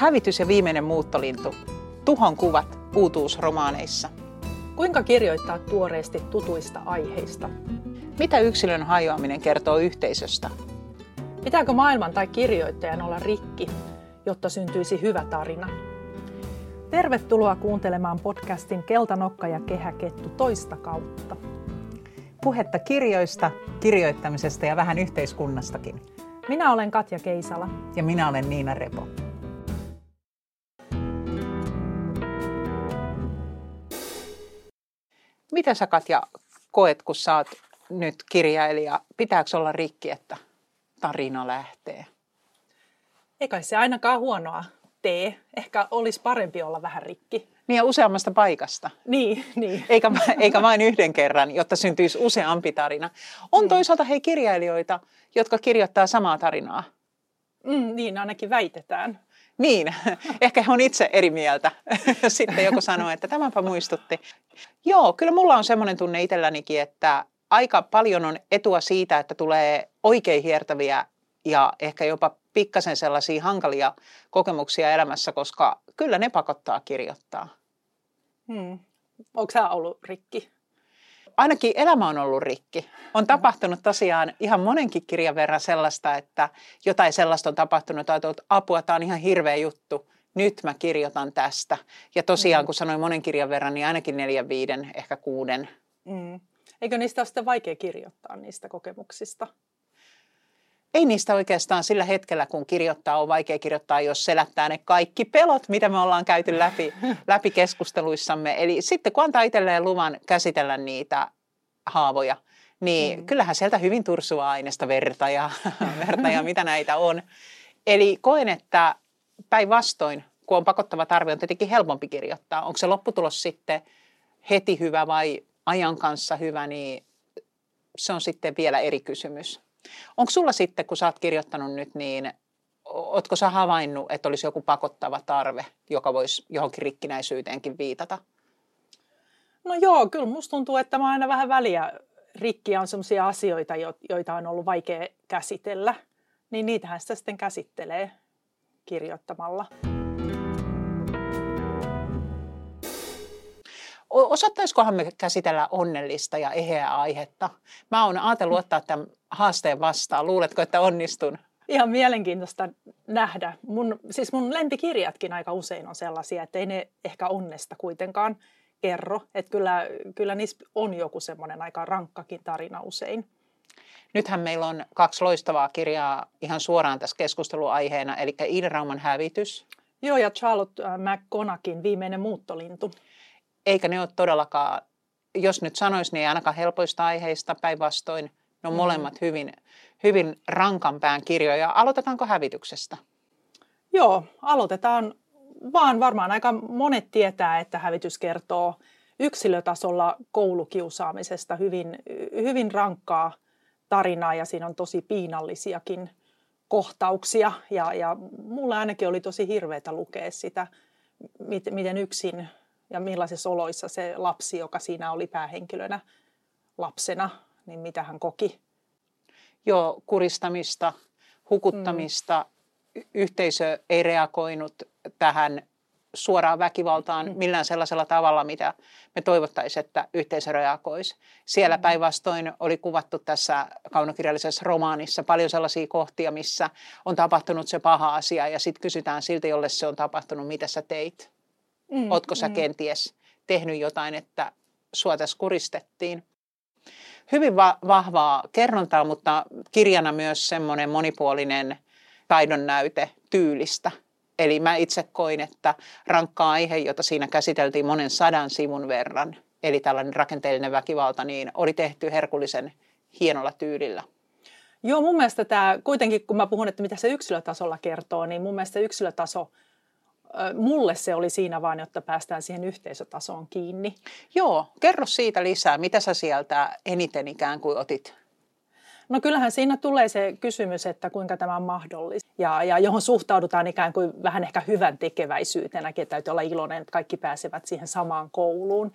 Hävitys ja viimeinen muuttolintu. Tuhon kuvat uutuusromaaneissa. Kuinka kirjoittaa tuoreesti tutuista aiheista? Mitä yksilön hajoaminen kertoo yhteisöstä? Pitääkö maailman tai kirjoittajan olla rikki, jotta syntyisi hyvä tarina? Tervetuloa kuuntelemaan podcastin Keltanokka ja kehäkettu toista kautta. Puhetta kirjoista, kirjoittamisesta ja vähän yhteiskunnastakin. Minä olen Katja Keisala. Ja minä olen Niina Repo. Mitä sä Katja koet, kun sä oot nyt kirjailija? Pitääkö olla rikki, että tarina lähtee? Eikä se ainakaan huonoa tee. Ehkä olisi parempi olla vähän rikki. Niin ja useammasta paikasta. Niin, niin. Eikä, eikä vain yhden kerran, jotta syntyisi useampi tarina. On mm. toisaalta hei kirjailijoita, jotka kirjoittaa samaa tarinaa. Mm, niin ainakin väitetään. Niin, ehkä he on itse eri mieltä. Sitten joku sanoo, että tämäpä muistutti. Joo, kyllä mulla on semmoinen tunne itsellänikin, että aika paljon on etua siitä, että tulee oikein hiertäviä ja ehkä jopa pikkasen sellaisia hankalia kokemuksia elämässä, koska kyllä ne pakottaa kirjoittaa. Hmm. Onko sä ollut rikki? Ainakin elämä on ollut rikki. On tapahtunut tosiaan ihan monenkin kirjan verran sellaista, että jotain sellaista on tapahtunut, että apua, tämä on ihan hirveä juttu. Nyt mä kirjoitan tästä. Ja tosiaan, kun sanoin monen kirjan verran, niin ainakin neljän, viiden, ehkä kuuden. Mm. Eikö niistä ole sitten vaikea kirjoittaa niistä kokemuksista? Ei niistä oikeastaan sillä hetkellä, kun kirjoittaa, on vaikea kirjoittaa, jos selättää ne kaikki pelot, mitä me ollaan käyty läpi, läpi keskusteluissamme. Eli sitten kun antaa itselleen luvan käsitellä niitä haavoja, niin mm. kyllähän sieltä hyvin tursua aineesta verta ja, verta ja mitä näitä on. Eli koen, että päinvastoin, kun on pakottava tarve, on tietenkin helpompi kirjoittaa. Onko se lopputulos sitten heti hyvä vai ajan kanssa hyvä, niin se on sitten vielä eri kysymys. Onko sulla sitten, kun sä oot kirjoittanut nyt, niin ootko sä havainnut, että olisi joku pakottava tarve, joka voisi johonkin rikkinäisyyteenkin viitata? No joo, kyllä musta tuntuu, että mä aina vähän väliä rikkiä on sellaisia asioita, joita on ollut vaikea käsitellä, niin niitähän sitä sitten käsittelee kirjoittamalla. Osattaisikohan me käsitellä onnellista ja eheää aihetta? Mä oon ajatellut ottaa tämän haasteen vastaan. Luuletko, että onnistun? Ihan mielenkiintoista nähdä. Mun, siis mun lempikirjatkin aika usein on sellaisia, että ei ne ehkä onnesta kuitenkaan kerro. Että kyllä, kyllä niissä on joku semmoinen aika rankkakin tarina usein. Nythän meillä on kaksi loistavaa kirjaa ihan suoraan tässä keskusteluaiheena, eli Iderauman hävitys. Joo, ja Charlotte äh, McConakin Viimeinen muuttolintu. Eikä ne ole todellakaan, jos nyt sanoisi, niin ei ainakaan helpoista aiheista, päinvastoin ne on mm. molemmat hyvin, hyvin rankan pään kirjoja. Aloitetaanko hävityksestä? Joo, aloitetaan vaan varmaan aika monet tietää, että hävitys kertoo yksilötasolla koulukiusaamisesta hyvin, hyvin rankkaa tarinaa ja siinä on tosi piinallisiakin kohtauksia. Ja, ja mulle ainakin oli tosi hirveätä lukea sitä, miten yksin ja millaisissa oloissa se lapsi, joka siinä oli päähenkilönä lapsena, niin mitä hän koki? Joo, kuristamista, hukuttamista. Mm. Yhteisö ei reagoinut tähän suoraan väkivaltaan mm. millään sellaisella tavalla, mitä me toivottaisiin, että yhteisö reagoisi. Siellä mm. päinvastoin oli kuvattu tässä kaunokirjallisessa romaanissa paljon sellaisia kohtia, missä on tapahtunut se paha asia ja sitten kysytään siltä, jolle se on tapahtunut, mitä sä teit. Mm. Ootko sä mm. kenties tehnyt jotain, että sua tässä kuristettiin? hyvin va- vahvaa kerrontaa, mutta kirjana myös semmoinen monipuolinen taidon näyte tyylistä. Eli mä itse koin, että rankka aihe, jota siinä käsiteltiin monen sadan sivun verran, eli tällainen rakenteellinen väkivalta, niin oli tehty herkullisen hienolla tyylillä. Joo, mun mielestä tämä kuitenkin, kun mä puhun, että mitä se yksilötasolla kertoo, niin mun mielestä yksilötaso mulle se oli siinä vaan, jotta päästään siihen yhteisötasoon kiinni. Joo, kerro siitä lisää. Mitä sä sieltä eniten ikään kuin otit No kyllähän siinä tulee se kysymys, että kuinka tämä on mahdollista ja, ja johon suhtaudutaan ikään kuin vähän ehkä hyvän tekeväisyytenäkin, että täytyy olla iloinen, että kaikki pääsevät siihen samaan kouluun.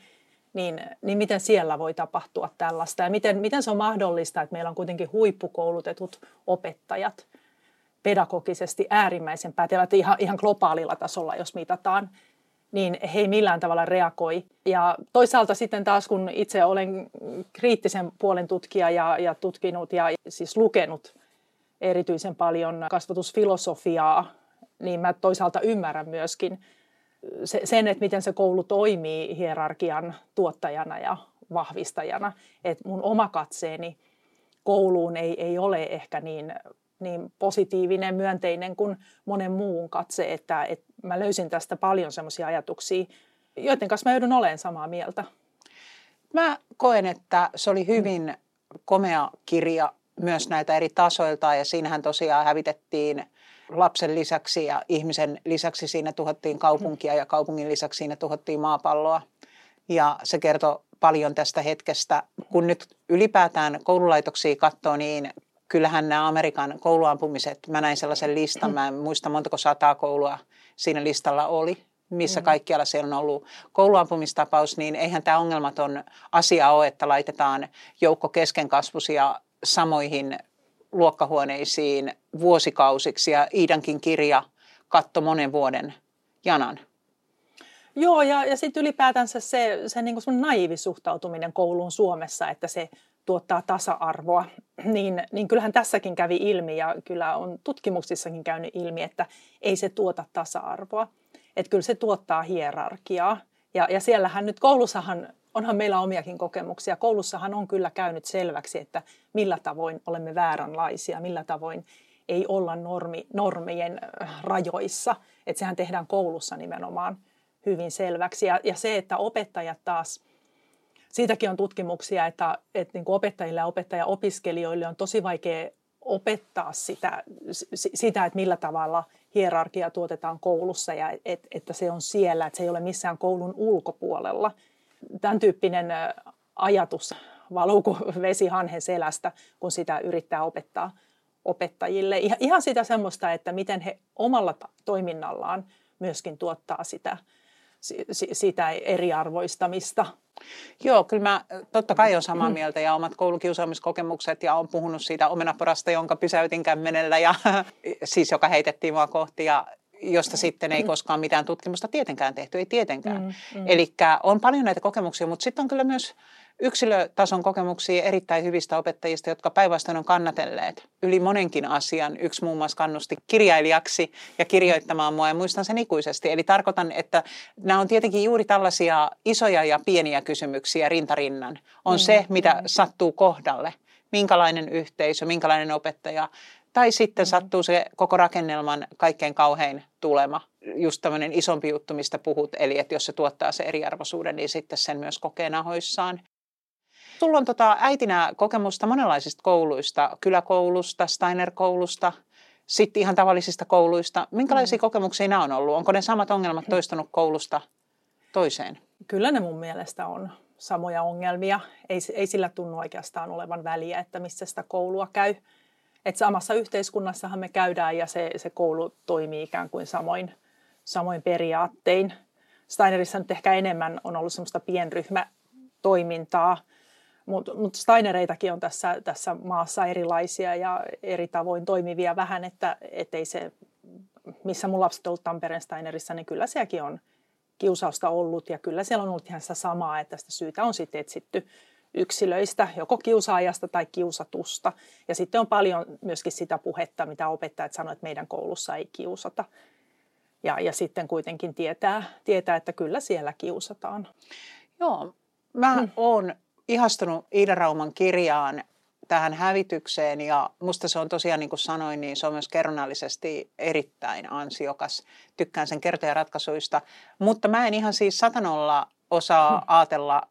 Niin, niin miten siellä voi tapahtua tällaista ja miten, miten se on mahdollista, että meillä on kuitenkin huippukoulutetut opettajat pedagogisesti äärimmäisen pätevät ihan, ihan globaalilla tasolla, jos mitataan, niin he ei millään tavalla reagoi. Ja toisaalta sitten taas, kun itse olen kriittisen puolen tutkija ja, ja tutkinut ja siis lukenut erityisen paljon kasvatusfilosofiaa, niin mä toisaalta ymmärrän myöskin sen, että miten se koulu toimii hierarkian tuottajana ja vahvistajana. Että mun oma katseeni kouluun ei, ei ole ehkä niin, niin positiivinen, myönteinen kuin monen muun katse, että, että mä löysin tästä paljon semmoisia ajatuksia, joiden kanssa mä joudun olemaan samaa mieltä. Mä koen, että se oli hyvin komea kirja myös näitä eri tasoilta ja siinähän tosiaan hävitettiin lapsen lisäksi ja ihmisen lisäksi siinä tuhottiin kaupunkia ja kaupungin lisäksi siinä tuhottiin maapalloa. Ja se kertoo paljon tästä hetkestä. Kun nyt ylipäätään koululaitoksia katsoo, niin kyllähän nämä Amerikan kouluampumiset, mä näin sellaisen listan, mä en muista montako sataa koulua siinä listalla oli, missä mm. kaikkialla siellä on ollut kouluampumistapaus, niin eihän tämä ongelmaton asia ole, että laitetaan joukko keskenkasvusia samoihin luokkahuoneisiin vuosikausiksi ja Iidankin kirja katto monen vuoden janan. Joo, ja, ja sitten ylipäätänsä se, se niin kuin naivi suhtautuminen kouluun Suomessa, että se tuottaa tasa-arvoa, niin, niin kyllähän tässäkin kävi ilmi ja kyllä on tutkimuksissakin käynyt ilmi, että ei se tuota tasa-arvoa. Että kyllä se tuottaa hierarkiaa. Ja, ja siellähän nyt koulussahan, onhan meillä omiakin kokemuksia, koulussahan on kyllä käynyt selväksi, että millä tavoin olemme vääränlaisia, millä tavoin ei olla normi, normien rajoissa. Että sehän tehdään koulussa nimenomaan hyvin selväksi. Ja, ja se, että opettajat taas, siitäkin on tutkimuksia, että, että niin kuin opettajille ja opettajaopiskelijoille on tosi vaikea opettaa sitä, sitä, että millä tavalla hierarkia tuotetaan koulussa ja et, että se on siellä, että se ei ole missään koulun ulkopuolella. Tämän tyyppinen ajatus valuu kuin vesi hanhen selästä, kun sitä yrittää opettaa opettajille. Ihan sitä semmoista, että miten he omalla toiminnallaan myöskin tuottaa sitä sitä eriarvoistamista. Joo, kyllä mä totta kai olen samaa mieltä ja omat koulukiusaamiskokemukset ja olen puhunut siitä omenaporasta, jonka pysäytin kämmenellä ja siis joka heitettiin mua kohti ja josta sitten ei koskaan mitään tutkimusta tietenkään tehty, ei tietenkään. Mm, mm. Eli on paljon näitä kokemuksia, mutta sitten on kyllä myös yksilötason kokemuksia erittäin hyvistä opettajista, jotka päinvastoin on kannatelleet yli monenkin asian. Yksi muun muassa kannusti kirjailijaksi ja kirjoittamaan mua ja muistan sen ikuisesti. Eli tarkoitan, että nämä on tietenkin juuri tällaisia isoja ja pieniä kysymyksiä rintarinnan. On se, mm, mitä mm. sattuu kohdalle. Minkälainen yhteisö, minkälainen opettaja, tai sitten mm. sattuu se koko rakennelman kaikkein kauhein tulema, just tämmöinen isompi juttu, mistä puhut, eli että jos se tuottaa se eriarvoisuuden, niin sitten sen myös kokee nahoissaan. Sulla on tota äitinä kokemusta monenlaisista kouluista, kyläkoulusta, Steiner-koulusta, sitten ihan tavallisista kouluista. Minkälaisia mm. kokemuksia nämä on ollut? Onko ne samat ongelmat toistunut koulusta toiseen? Kyllä ne mun mielestä on samoja ongelmia. Ei, ei sillä tunnu oikeastaan olevan väliä, että missä sitä koulua käy. Et samassa yhteiskunnassahan me käydään ja se, se koulu toimii ikään kuin samoin, samoin periaattein. Steinerissa nyt ehkä enemmän on ollut semmoista pienryhmätoimintaa, mutta mut Steinereitakin on tässä, tässä maassa erilaisia ja eri tavoin toimivia vähän, että ei se, missä mun lapset ovat Tampereen Steinerissa, niin kyllä sielläkin on kiusausta ollut ja kyllä siellä on ollut ihan sitä samaa, että sitä syytä on sitten etsitty yksilöistä, joko kiusaajasta tai kiusatusta. Ja sitten on paljon myöskin sitä puhetta, mitä opettajat sanoivat, että meidän koulussa ei kiusata. Ja, ja sitten kuitenkin tietää, tietää, että kyllä siellä kiusataan. Joo, mä hmm. oon ihastunut Iida Rauman kirjaan tähän hävitykseen ja musta se on tosiaan niin kuin sanoin, niin se on myös kerronnallisesti erittäin ansiokas. Tykkään sen kertojaratkaisuista, mutta mä en ihan siis satanolla osaa hmm. ajatella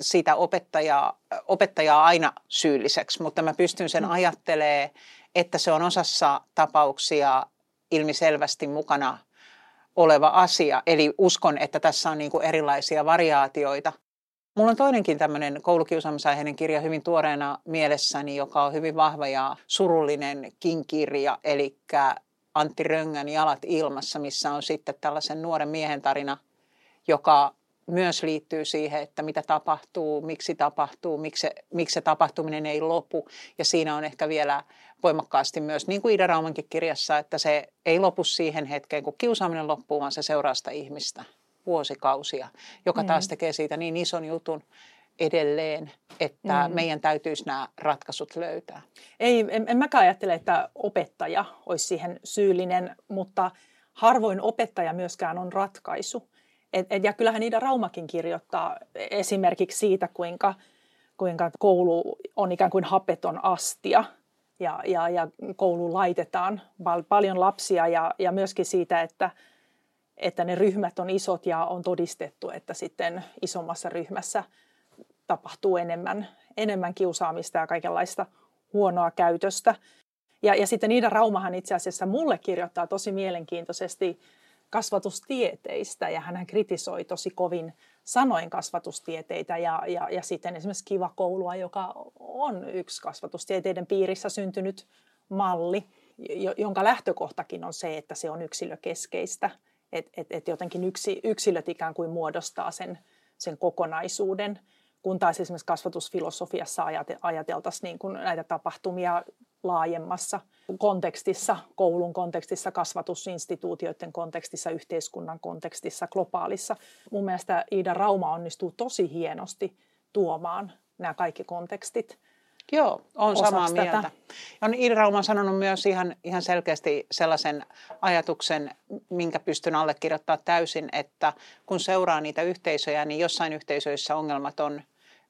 sitä opettajaa, opettajaa aina syylliseksi, mutta mä pystyn sen mm. ajattelemaan, että se on osassa tapauksia ilmiselvästi mukana oleva asia. Eli uskon, että tässä on niin kuin erilaisia variaatioita. Mulla on toinenkin tämmöinen koulukiusaamisaiheinen kirja hyvin tuoreena mielessäni, joka on hyvin vahva ja surullinen kirja, eli Antti Röngän Jalat ilmassa, missä on sitten tällaisen nuoren miehen tarina, joka myös liittyy siihen, että mitä tapahtuu, miksi tapahtuu, miksi se, miksi se tapahtuminen ei lopu. Ja siinä on ehkä vielä voimakkaasti myös, niin kuin Ida Raumankin kirjassa, että se ei lopu siihen hetkeen, kun kiusaaminen loppuu, vaan se seuraa sitä ihmistä vuosikausia, joka taas mm. tekee siitä niin ison jutun edelleen, että mm. meidän täytyisi nämä ratkaisut löytää. Ei, en, en mäkään ajattele, että opettaja olisi siihen syyllinen, mutta harvoin opettaja myöskään on ratkaisu. Et, et, ja kyllähän Ida Raumakin kirjoittaa esimerkiksi siitä, kuinka, kuinka koulu on ikään kuin hapeton astia ja, ja, ja kouluun laitetaan pal- paljon lapsia ja, ja myöskin siitä, että, että ne ryhmät on isot ja on todistettu, että sitten isommassa ryhmässä tapahtuu enemmän, enemmän kiusaamista ja kaikenlaista huonoa käytöstä. Ja, ja sitten Niida Raumahan itse asiassa mulle kirjoittaa tosi mielenkiintoisesti kasvatustieteistä ja hän kritisoi tosi kovin sanoin kasvatustieteitä ja, ja, ja sitten esimerkiksi Kiva koulua, joka on yksi kasvatustieteiden piirissä syntynyt malli, jonka lähtökohtakin on se, että se on yksilökeskeistä, että et, et jotenkin yksi, yksilöt ikään kuin muodostaa sen, sen kokonaisuuden, kun taas esimerkiksi kasvatusfilosofiassa ajateltaisiin niin kuin näitä tapahtumia laajemmassa kontekstissa, koulun kontekstissa, kasvatusinstituutioiden kontekstissa, yhteiskunnan kontekstissa, globaalissa. Mun mielestä Iida Rauma onnistuu tosi hienosti tuomaan nämä kaikki kontekstit. Joo, on samaa mieltä. Tätä. On Iida Rauma sanonut myös ihan, ihan selkeästi sellaisen ajatuksen, minkä pystyn allekirjoittamaan täysin, että kun seuraa niitä yhteisöjä, niin jossain yhteisöissä ongelmat on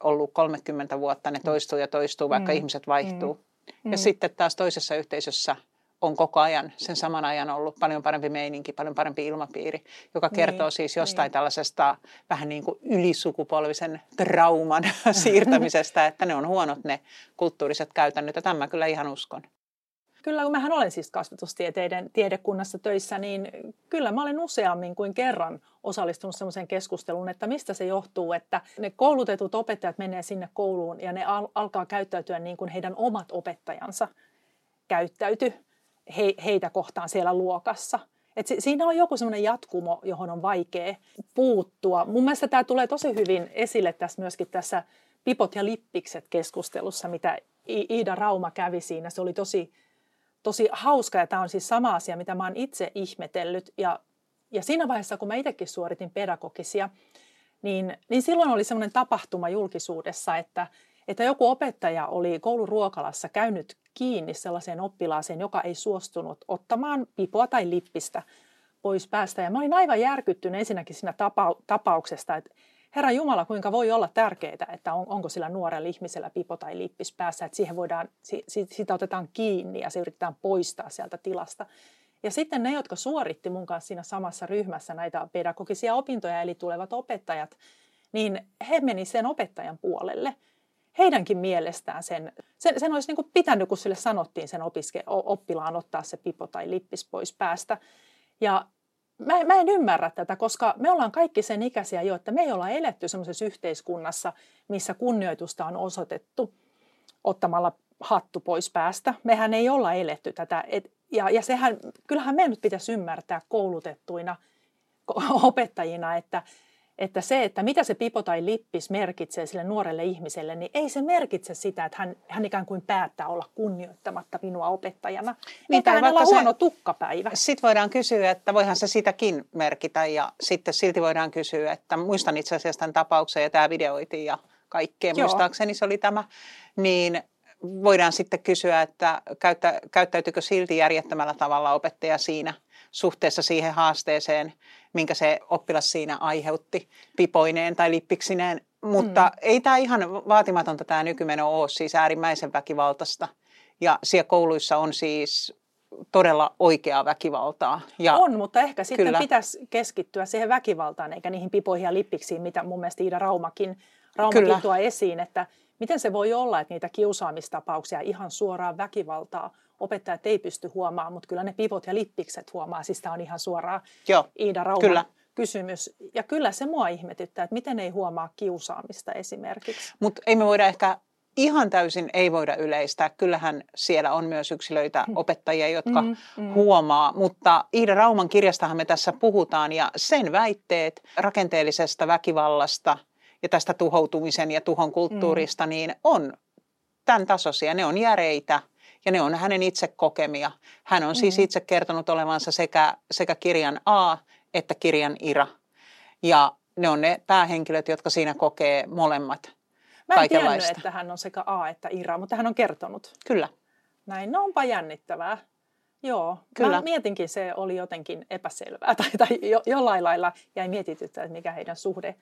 ollut 30 vuotta, ne toistuu ja toistuu, vaikka mm. ihmiset vaihtuu. Mm. Mm. Ja sitten taas toisessa yhteisössä on koko ajan, sen saman ajan ollut paljon parempi meininki, paljon parempi ilmapiiri, joka kertoo niin, siis jostain niin. tällaisesta vähän niin kuin ylisukupolvisen trauman siirtämisestä, että ne on huonot ne kulttuuriset käytännöt, ja tämä kyllä ihan uskon. Kyllä, kun mähän olen siis kasvatustieteiden tiedekunnassa töissä, niin kyllä mä olen useammin kuin kerran osallistunut sellaiseen keskusteluun, että mistä se johtuu, että ne koulutetut opettajat menee sinne kouluun ja ne al- alkaa käyttäytyä niin kuin heidän omat opettajansa käyttäyty he, heitä kohtaan siellä luokassa. Et si- siinä on joku semmoinen jatkumo, johon on vaikea puuttua. Mun mielestä tämä tulee tosi hyvin esille tässä myöskin tässä Pipot ja lippikset keskustelussa, mitä Iida Rauma kävi siinä. Se oli tosi tosi hauska ja tämä on siis sama asia, mitä mä oon itse ihmetellyt. Ja, ja siinä vaiheessa, kun mä itsekin suoritin pedagogisia, niin, niin silloin oli semmoinen tapahtuma julkisuudessa, että, että joku opettaja oli kouluruokalassa käynyt kiinni sellaiseen oppilaaseen, joka ei suostunut ottamaan pipoa tai lippistä pois päästä. Ja mä olin aivan järkyttynyt ensinnäkin siinä tapauksesta, että Herra Jumala, kuinka voi olla tärkeää, että on, onko sillä nuorella ihmisellä pipo tai lippis päässä, että siihen voidaan, sitä otetaan kiinni ja se yritetään poistaa sieltä tilasta. Ja sitten ne, jotka suoritti mun kanssa siinä samassa ryhmässä näitä pedagogisia opintoja, eli tulevat opettajat, niin he meni sen opettajan puolelle. Heidänkin mielestään sen, sen, sen olisi niin kuin pitänyt, kun sille sanottiin sen opiske, oppilaan ottaa se pipo tai lippis pois päästä. Ja mä, mä en ymmärrä tätä, koska me ollaan kaikki sen ikäisiä jo, että me ei olla eletty sellaisessa yhteiskunnassa, missä kunnioitusta on osoitettu ottamalla hattu pois päästä. Mehän ei olla eletty tätä. Et, ja, ja sehän, kyllähän meidän nyt pitäisi ymmärtää koulutettuina opettajina, että että se, että mitä se pipo tai lippis merkitsee sille nuorelle ihmiselle, niin ei se merkitse sitä, että hän, hän ikään kuin päättää olla kunnioittamatta minua opettajana. Niin, tai hänellä on huono tukkapäivä. Sitten voidaan kysyä, että voihan se sitäkin merkitä ja sitten silti voidaan kysyä, että muistan itse asiassa tämän tapauksen ja tämä videoitiin ja kaikkea, Joo. muistaakseni se oli tämä, niin voidaan sitten kysyä, että käyttä, käyttäytyykö silti järjettömällä tavalla opettaja siinä suhteessa siihen haasteeseen, minkä se oppilas siinä aiheutti pipoineen tai lippiksineen. Mutta mm. ei tämä ihan vaatimatonta tämä nykymeno ole siis äärimmäisen väkivaltaista. Ja siellä kouluissa on siis todella oikeaa väkivaltaa. Ja on, mutta ehkä sitten kyllä. pitäisi keskittyä siihen väkivaltaan, eikä niihin pipoihin ja lippiksiin, mitä mun mielestä Iida Raumakin, Raumakin tuo esiin, että miten se voi olla, että niitä kiusaamistapauksia, ihan suoraan väkivaltaa opettajat ei pysty huomaamaan, mutta kyllä ne pivot ja lippikset huomaa. Siis tämä on ihan suoraan Joo, Iida Rauman kyllä. kysymys. Ja kyllä se mua ihmetyttää, että miten ei huomaa kiusaamista esimerkiksi. Mutta ei me voida ehkä ihan täysin ei voida yleistää. Kyllähän siellä on myös yksilöitä, mm. opettajia, jotka mm, mm. huomaa, mutta Iida Rauman kirjastahan me tässä puhutaan ja sen väitteet rakenteellisesta väkivallasta ja tästä tuhoutumisen ja tuhon kulttuurista, mm. niin on tämän tasoisia. Ne on järeitä ja ne on hänen itse kokemia. Hän on siis mm. itse kertonut olevansa sekä, sekä kirjan A että kirjan Ira. Ja ne on ne päähenkilöt, jotka siinä kokee molemmat Mä en tiennyt, että hän on sekä A että Ira, mutta hän on kertonut. Kyllä. Näin, no onpa jännittävää. Joo, Kyllä. mä mietinkin, se oli jotenkin epäselvää tai, tai jo, jollain lailla jäi mietityttää, että mikä heidän suhde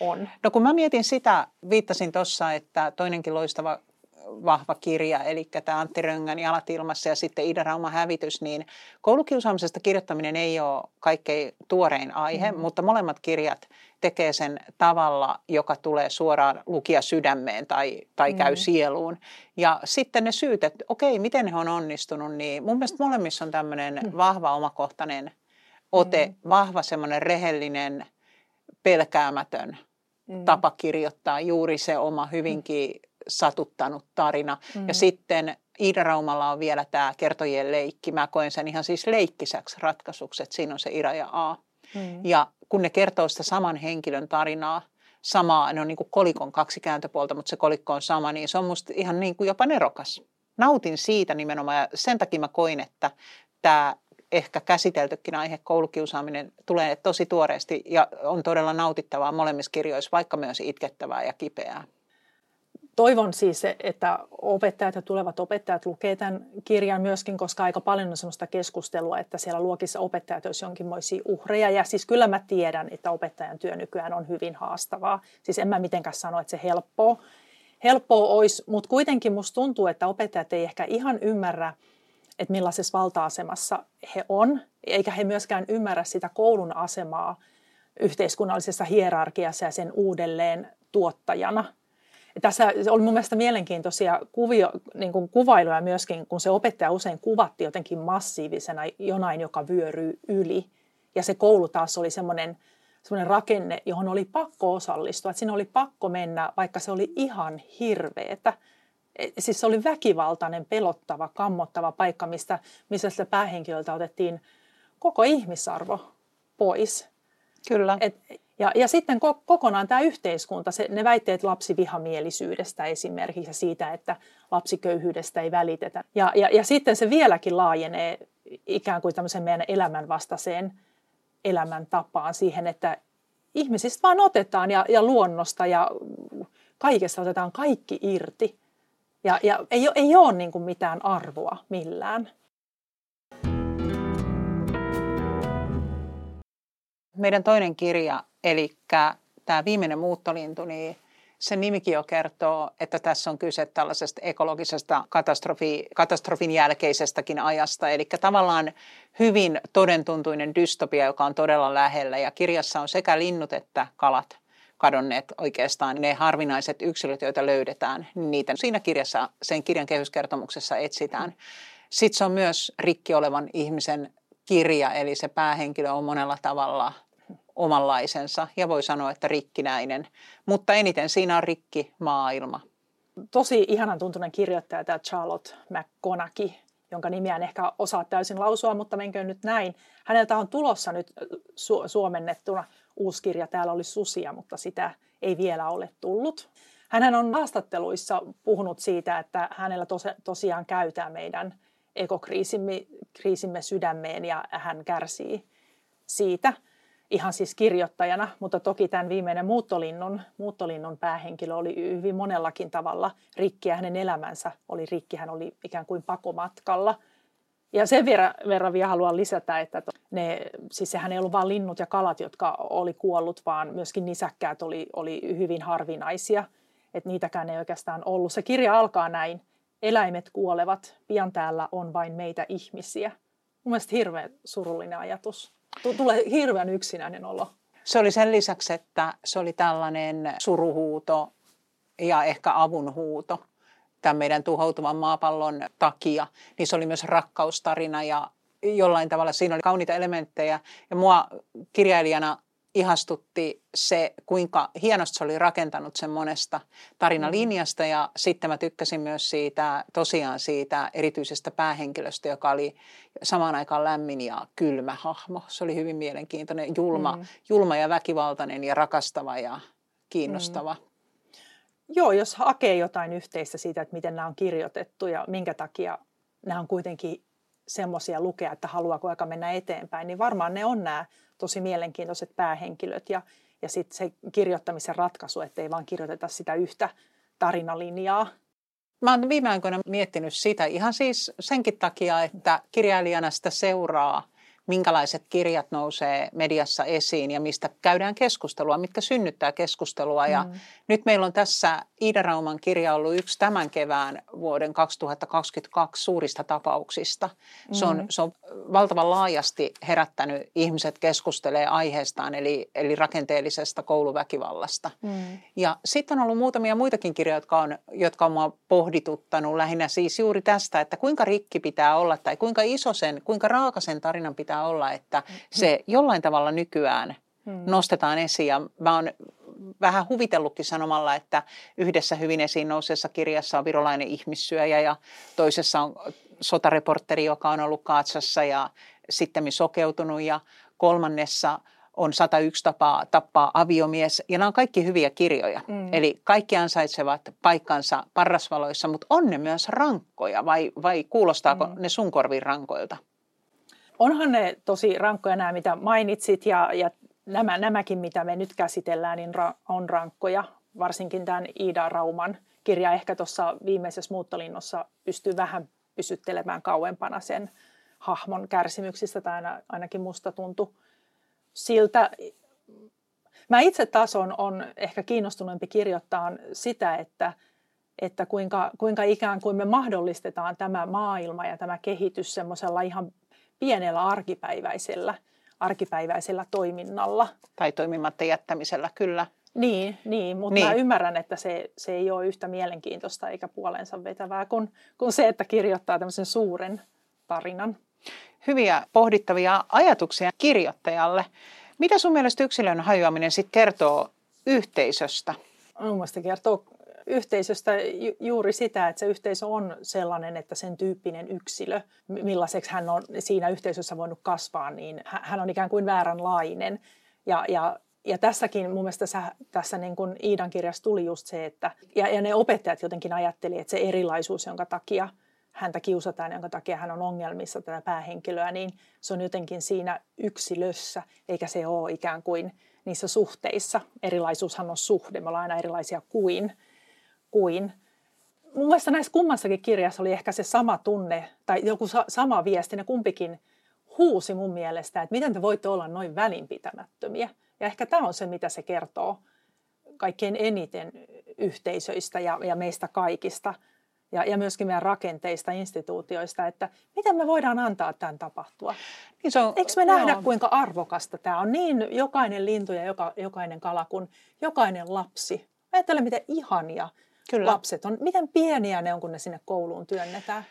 on. No kun mä mietin sitä, viittasin tuossa, että toinenkin loistava vahva kirja, eli tämä Antti Röngän Jalat ilmassa ja sitten Ida Rauman hävitys, niin koulukiusaamisesta kirjoittaminen ei ole kaikkein tuorein aihe, mm. mutta molemmat kirjat tekee sen tavalla, joka tulee suoraan lukia sydämeen tai, tai mm. käy sieluun. Ja sitten ne syyt, että okei, miten he on onnistunut, niin mun mielestä molemmissa on tämmöinen mm. vahva omakohtainen ote, mm. vahva semmoinen rehellinen, pelkäämätön mm. tapa kirjoittaa juuri se oma hyvinkin satuttanut tarina. Mm. Ja sitten Iida Raumalla on vielä tämä kertojien leikki. Mä koen sen ihan siis leikkisäksi ratkaisuksi, että siinä on se Ira ja A. Mm. Ja kun ne kertoo sitä saman henkilön tarinaa, samaa, ne on niin kuin kolikon kaksi kääntöpuolta, mutta se kolikko on sama, niin se on musta ihan niin kuin jopa nerokas. Nautin siitä nimenomaan ja sen takia mä koin, että tämä ehkä käsiteltykin aihe, koulukiusaaminen, tulee tosi tuoreesti ja on todella nautittavaa molemmissa kirjoissa, vaikka myös itkettävää ja kipeää toivon siis, että opettajat ja tulevat opettajat lukee tämän kirjan myöskin, koska aika paljon on sellaista keskustelua, että siellä luokissa opettajat olisivat jonkinmoisia uhreja. Ja siis kyllä mä tiedän, että opettajan työ nykyään on hyvin haastavaa. Siis en mä mitenkään sano, että se helppoa, helppoa olisi, mutta kuitenkin musta tuntuu, että opettajat ei ehkä ihan ymmärrä, että millaisessa valta-asemassa he on, eikä he myöskään ymmärrä sitä koulun asemaa yhteiskunnallisessa hierarkiassa ja sen uudelleen tuottajana – tässä oli mun mielestä mielenkiintoisia kuvio, niin kuin kuvailuja myöskin, kun se opettaja usein kuvatti jotenkin massiivisena jonain, joka vyöryy yli. Ja se koulu taas oli semmoinen, semmoinen rakenne, johon oli pakko osallistua. Että siinä oli pakko mennä, vaikka se oli ihan hirveetä. E, siis se oli väkivaltainen, pelottava, kammottava paikka, mistä, missä sitä päähenkilöltä otettiin koko ihmisarvo pois. Kyllä. Et, ja, ja sitten ko- kokonaan tämä yhteiskunta, se, ne väitteet lapsivihamielisyydestä esimerkiksi ja siitä, että lapsiköyhyydestä ei välitetä. Ja, ja, ja sitten se vieläkin laajenee ikään kuin tämmöisen meidän elämänvastaiseen elämäntapaan siihen, että ihmisistä vaan otetaan ja, ja luonnosta ja kaikesta otetaan kaikki irti. Ja, ja ei, ei ole niin kuin mitään arvoa millään. Meidän toinen kirja Eli tämä viimeinen muuttolintu, niin sen nimikin jo kertoo, että tässä on kyse tällaisesta ekologisesta katastrofi, katastrofin jälkeisestäkin ajasta. Eli tavallaan hyvin todentuntuinen dystopia, joka on todella lähellä. Ja kirjassa on sekä linnut että kalat kadonneet oikeastaan ne harvinaiset yksilöt, joita löydetään, niin niitä siinä kirjassa, sen kirjan kehyskertomuksessa etsitään. Sitten se on myös rikki olevan ihmisen kirja, eli se päähenkilö on monella tavalla – omanlaisensa ja voi sanoa, että rikkinäinen. Mutta eniten siinä on rikki maailma. Tosi ihanan tuntunen kirjoittaja tämä Charlotte McConaughey, jonka nimiä en ehkä osaa täysin lausua, mutta menkö nyt näin. Häneltä on tulossa nyt su- suomennettuna uusi kirja. Täällä oli susia, mutta sitä ei vielä ole tullut. Hän on haastatteluissa puhunut siitä, että hänellä tos- tosiaan käytää meidän ekokriisimme kriisimme sydämeen ja hän kärsii siitä ihan siis kirjoittajana, mutta toki tämän viimeinen muuttolinnun, muuttolinnun päähenkilö oli hyvin monellakin tavalla rikki ja hänen elämänsä oli rikki, hän oli ikään kuin pakomatkalla. Ja sen verran, verran vielä haluan lisätä, että ne, siis sehän ei ollut vain linnut ja kalat, jotka oli kuollut, vaan myöskin nisäkkäät oli, oli hyvin harvinaisia, että niitäkään ei oikeastaan ollut. Se kirja alkaa näin, eläimet kuolevat, pian täällä on vain meitä ihmisiä. Mun mielestä hirveän surullinen ajatus tulee hirveän yksinäinen olo. Se oli sen lisäksi, että se oli tällainen suruhuuto ja ehkä avunhuuto tämän meidän tuhoutuvan maapallon takia, niin se oli myös rakkaustarina ja jollain tavalla siinä oli kauniita elementtejä. Ja mua kirjailijana ihastutti se, kuinka hienosti se oli rakentanut sen monesta tarinalinjasta ja sitten mä tykkäsin myös siitä, tosiaan siitä erityisestä päähenkilöstä, joka oli samaan aikaan lämmin ja kylmä hahmo. Se oli hyvin mielenkiintoinen, julma, mm. julma ja väkivaltainen ja rakastava ja kiinnostava. Mm. Joo, jos hakee jotain yhteistä siitä, että miten nämä on kirjoitettu ja minkä takia nämä on kuitenkin semmoisia lukea, että haluaako aika mennä eteenpäin, niin varmaan ne on nämä tosi mielenkiintoiset päähenkilöt ja, ja sitten se kirjoittamisen ratkaisu, ettei vaan kirjoiteta sitä yhtä tarinalinjaa. Mä oon viime aikoina miettinyt sitä ihan siis senkin takia, että kirjailijana sitä seuraa – minkälaiset kirjat nousee mediassa esiin ja mistä käydään keskustelua, mitkä synnyttää keskustelua. Ja mm. nyt meillä on tässä Iida Rauman kirja ollut yksi tämän kevään vuoden 2022 suurista tapauksista. Se, on, mm. se on valtavan laajasti herättänyt ihmiset keskustelee aiheestaan, eli, eli rakenteellisesta kouluväkivallasta. Mm. Ja sitten on ollut muutamia muitakin kirjoja, jotka on, jotka on mua pohdituttanut lähinnä siis juuri tästä, että kuinka rikki pitää olla tai kuinka iso sen, kuinka raaka sen tarinan pitää pitää olla, että se jollain tavalla nykyään hmm. nostetaan esiin. Ja mä oon vähän huvitellutkin sanomalla, että yhdessä hyvin esiin nousseessa kirjassa on virolainen ihmissyöjä ja toisessa on sotareporteri, joka on ollut Kaatsassa ja sitten sokeutunut ja kolmannessa on 101 tapaa tappaa aviomies. Ja nämä on kaikki hyviä kirjoja. Mm. Eli kaikki ansaitsevat paikkansa parrasvaloissa, mutta on ne myös rankkoja vai, vai kuulostaako mm. ne sun korviin rankoilta? Onhan ne tosi rankkoja nämä, mitä mainitsit ja, ja nämä, nämäkin, mitä me nyt käsitellään, niin ra, on rankkoja. Varsinkin tämän Iida Rauman kirja ehkä tuossa viimeisessä muuttolinnossa pystyy vähän pysyttelemään kauempana sen hahmon kärsimyksistä, tai ainakin musta tuntui siltä. Mä itse taas on, on ehkä kiinnostuneempi kirjoittaa sitä, että, että kuinka, kuinka ikään kuin me mahdollistetaan tämä maailma ja tämä kehitys semmoisella ihan pienellä arkipäiväisellä, arkipäiväisellä toiminnalla. Tai toimimatta jättämisellä, kyllä. Niin, niin mutta niin. mä ymmärrän, että se, se ei ole yhtä mielenkiintoista eikä puolensa vetävää kuin, kuin se, että kirjoittaa tämmöisen suuren tarinan. Hyviä pohdittavia ajatuksia kirjoittajalle. Mitä sun mielestä yksilön hajoaminen sitten kertoo yhteisöstä? Mun mielestä kertoo yhteisöstä juuri sitä, että se yhteisö on sellainen, että sen tyyppinen yksilö, millaiseksi hän on siinä yhteisössä voinut kasvaa, niin hän on ikään kuin vääränlainen. Ja, ja, ja tässäkin mun mielestä tässä, tässä niin kuin Iidan kirjassa tuli just se, että ja, ja ne opettajat jotenkin ajatteli, että se erilaisuus, jonka takia häntä kiusataan, jonka takia hän on ongelmissa tätä päähenkilöä, niin se on jotenkin siinä yksilössä, eikä se ole ikään kuin niissä suhteissa. Erilaisuushan on suhde, me ollaan aina erilaisia kuin kuin. Mun mielestä näissä kummassakin kirjassa oli ehkä se sama tunne tai joku sa- sama viesti, ne kumpikin huusi mun mielestä, että miten te voitte olla noin välinpitämättömiä. Ja ehkä tämä on se, mitä se kertoo kaikkein eniten yhteisöistä ja, ja meistä kaikista ja, ja myöskin meidän rakenteista, instituutioista, että miten me voidaan antaa tämän tapahtua. Niin se on, Eikö me nähdä, joo. kuinka arvokasta tämä on? Niin jokainen lintu ja joka, jokainen kala kuin jokainen lapsi. Ajattele, miten ihania Kyllä. lapset on. Miten pieniä ne on, kun ne sinne kouluun työnnetään?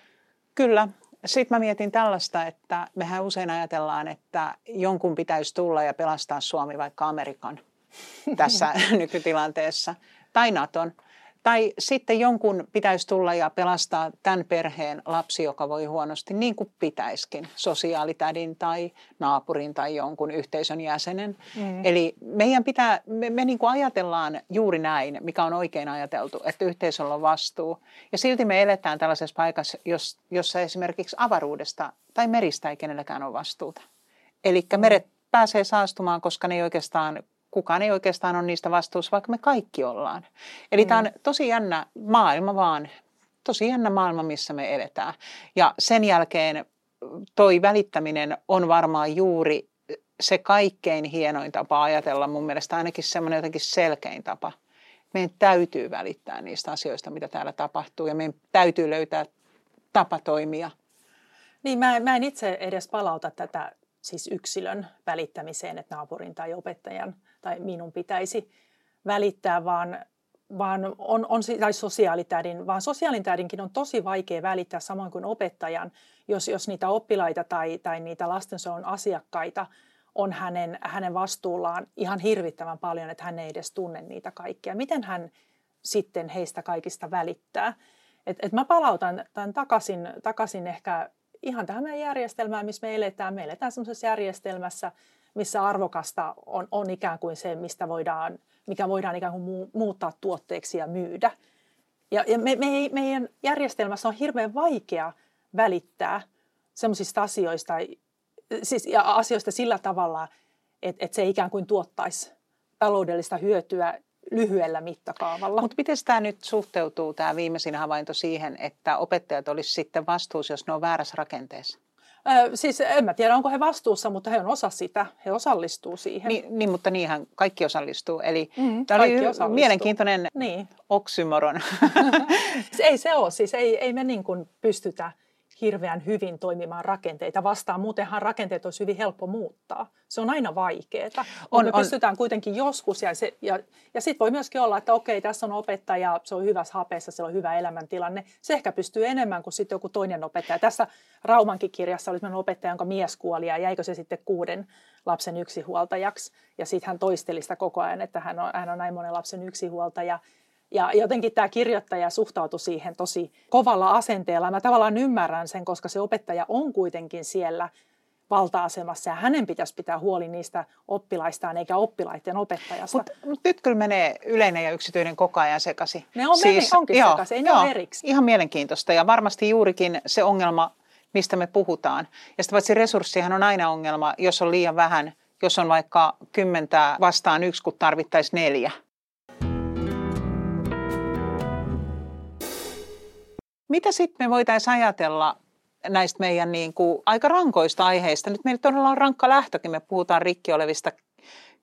Kyllä. Sitten mä mietin tällaista, että mehän usein ajatellaan, että jonkun pitäisi tulla ja pelastaa Suomi vaikka Amerikan tässä nykytilanteessa tai Naton. Tai sitten jonkun pitäisi tulla ja pelastaa tämän perheen lapsi, joka voi huonosti, niin kuin pitäisikin, sosiaalitädin tai naapurin tai jonkun yhteisön jäsenen. Mm. Eli meidän pitää, me, me niin kuin ajatellaan juuri näin, mikä on oikein ajateltu, että yhteisöllä on vastuu. Ja silti me eletään tällaisessa paikassa, jossa esimerkiksi avaruudesta tai meristä ei kenelläkään ole vastuuta. Eli meret pääsee saastumaan, koska ne ei oikeastaan kukaan ei oikeastaan ole niistä vastuussa, vaikka me kaikki ollaan. Eli mm. tämä on tosi jännä maailma vaan, tosi jännä maailma, missä me eletään. Ja sen jälkeen toi välittäminen on varmaan juuri se kaikkein hienoin tapa ajatella, mun mielestä ainakin semmoinen jotenkin selkein tapa. Meidän täytyy välittää niistä asioista, mitä täällä tapahtuu, ja meidän täytyy löytää tapa toimia. Niin, mä, mä en itse edes palauta tätä siis yksilön välittämiseen, että naapurin tai opettajan tai minun pitäisi välittää, vaan, vaan on, on, tai sosiaalitädin, vaan sosiaalitädinkin on tosi vaikea välittää samoin kuin opettajan, jos, jos niitä oppilaita tai, tai niitä lastensuojelun asiakkaita on hänen, hänen vastuullaan ihan hirvittävän paljon, että hän ei edes tunne niitä kaikkia. Miten hän sitten heistä kaikista välittää? Et, et mä palautan tämän takaisin, takaisin ehkä ihan tähän meidän järjestelmään, missä me eletään. Me eletään sellaisessa järjestelmässä, missä arvokasta on, on ikään kuin se, mistä voidaan, mikä voidaan ikään kuin muuttaa tuotteeksi ja myydä. Ja, ja me, me, meidän järjestelmässä on hirveän vaikea välittää sellaisista asioista, siis, ja asioista sillä tavalla, että, että se ikään kuin tuottaisi taloudellista hyötyä lyhyellä mittakaavalla. Mutta miten tämä nyt suhteutuu, tämä viimeisin havainto siihen, että opettajat olisivat sitten vastuussa, jos ne on väärässä rakenteessa? Ö, siis en mä tiedä, onko he vastuussa, mutta he on osa sitä, he osallistuu siihen. Niin, niin mutta niinhän kaikki osallistuu. Eli mm, tämä oli osallistuu. mielenkiintoinen niin. oksymoron. ei se ole, siis ei, ei me niin kuin pystytä hirveän hyvin toimimaan rakenteita vastaan. Muutenhan rakenteet olisi hyvin helppo muuttaa. Se on aina vaikeaa. On, me on. pystytään kuitenkin joskus, ja, se, ja, ja sitten voi myöskin olla, että okei, tässä on opettaja, se on hyvässä hapeessa, se on hyvä elämäntilanne. Se ehkä pystyy enemmän kuin sitten joku toinen opettaja. Tässä Raumankin kirjassa oli sellainen opettaja, jonka mies kuoli, ja jäikö se sitten kuuden lapsen yksihuoltajaksi. Ja sitten hän toisteli sitä koko ajan, että hän on, hän on näin monen lapsen yksihuoltaja. Ja jotenkin tämä kirjoittaja suhtautui siihen tosi kovalla asenteella. Mä tavallaan ymmärrän sen, koska se opettaja on kuitenkin siellä valta-asemassa ja hänen pitäisi pitää huoli niistä oppilaistaan eikä oppilaiden opettajasta. Mutta mut nyt kyllä menee yleinen ja yksityinen koko ajan sekaisin. Ne on siis, meni, onkin joo, sekaisin, ei joo, ne eriksi. Ihan mielenkiintoista ja varmasti juurikin se ongelma, mistä me puhutaan. Ja sitten paitsi resurssihan on aina ongelma, jos on liian vähän, jos on vaikka kymmentä vastaan yksi, kun tarvittaisiin neljä – Mitä sitten me voitaisiin ajatella näistä meidän niin kuin aika rankoista aiheista? Nyt meillä todella on rankka lähtökin. Me puhutaan rikki olevista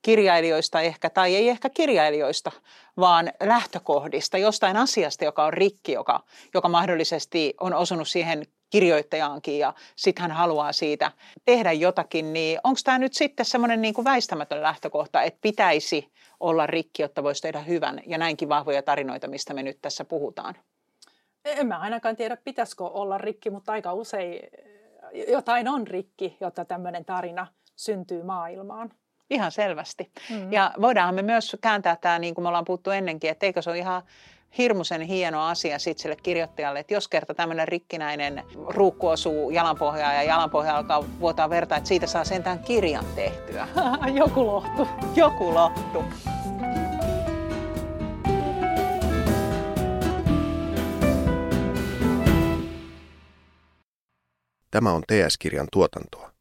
kirjailijoista ehkä, tai ei ehkä kirjailijoista, vaan lähtökohdista, jostain asiasta, joka on rikki, joka, joka mahdollisesti on osunut siihen kirjoittajaankin ja sitten hän haluaa siitä tehdä jotakin, niin onko tämä nyt sitten semmoinen niin kuin väistämätön lähtökohta, että pitäisi olla rikki, jotta voisi tehdä hyvän ja näinkin vahvoja tarinoita, mistä me nyt tässä puhutaan? En mä ainakaan tiedä, pitäisikö olla rikki, mutta aika usein jotain on rikki, jotta tämmöinen tarina syntyy maailmaan. Ihan selvästi. Mm-hmm. Ja voidaanhan me myös kääntää tämä, niin kuin me ollaan puhuttu ennenkin, että eikö se ole ihan hirmuisen hieno asia sit sille kirjoittajalle, että jos kerta tämmöinen rikkinäinen ruukku osuu jalanpohjaan ja jalanpohja alkaa vuotaa verta, että siitä saa sentään kirjan tehtyä. Joku lohtu. Joku lohtu. Tämä on TS-kirjan tuotantoa.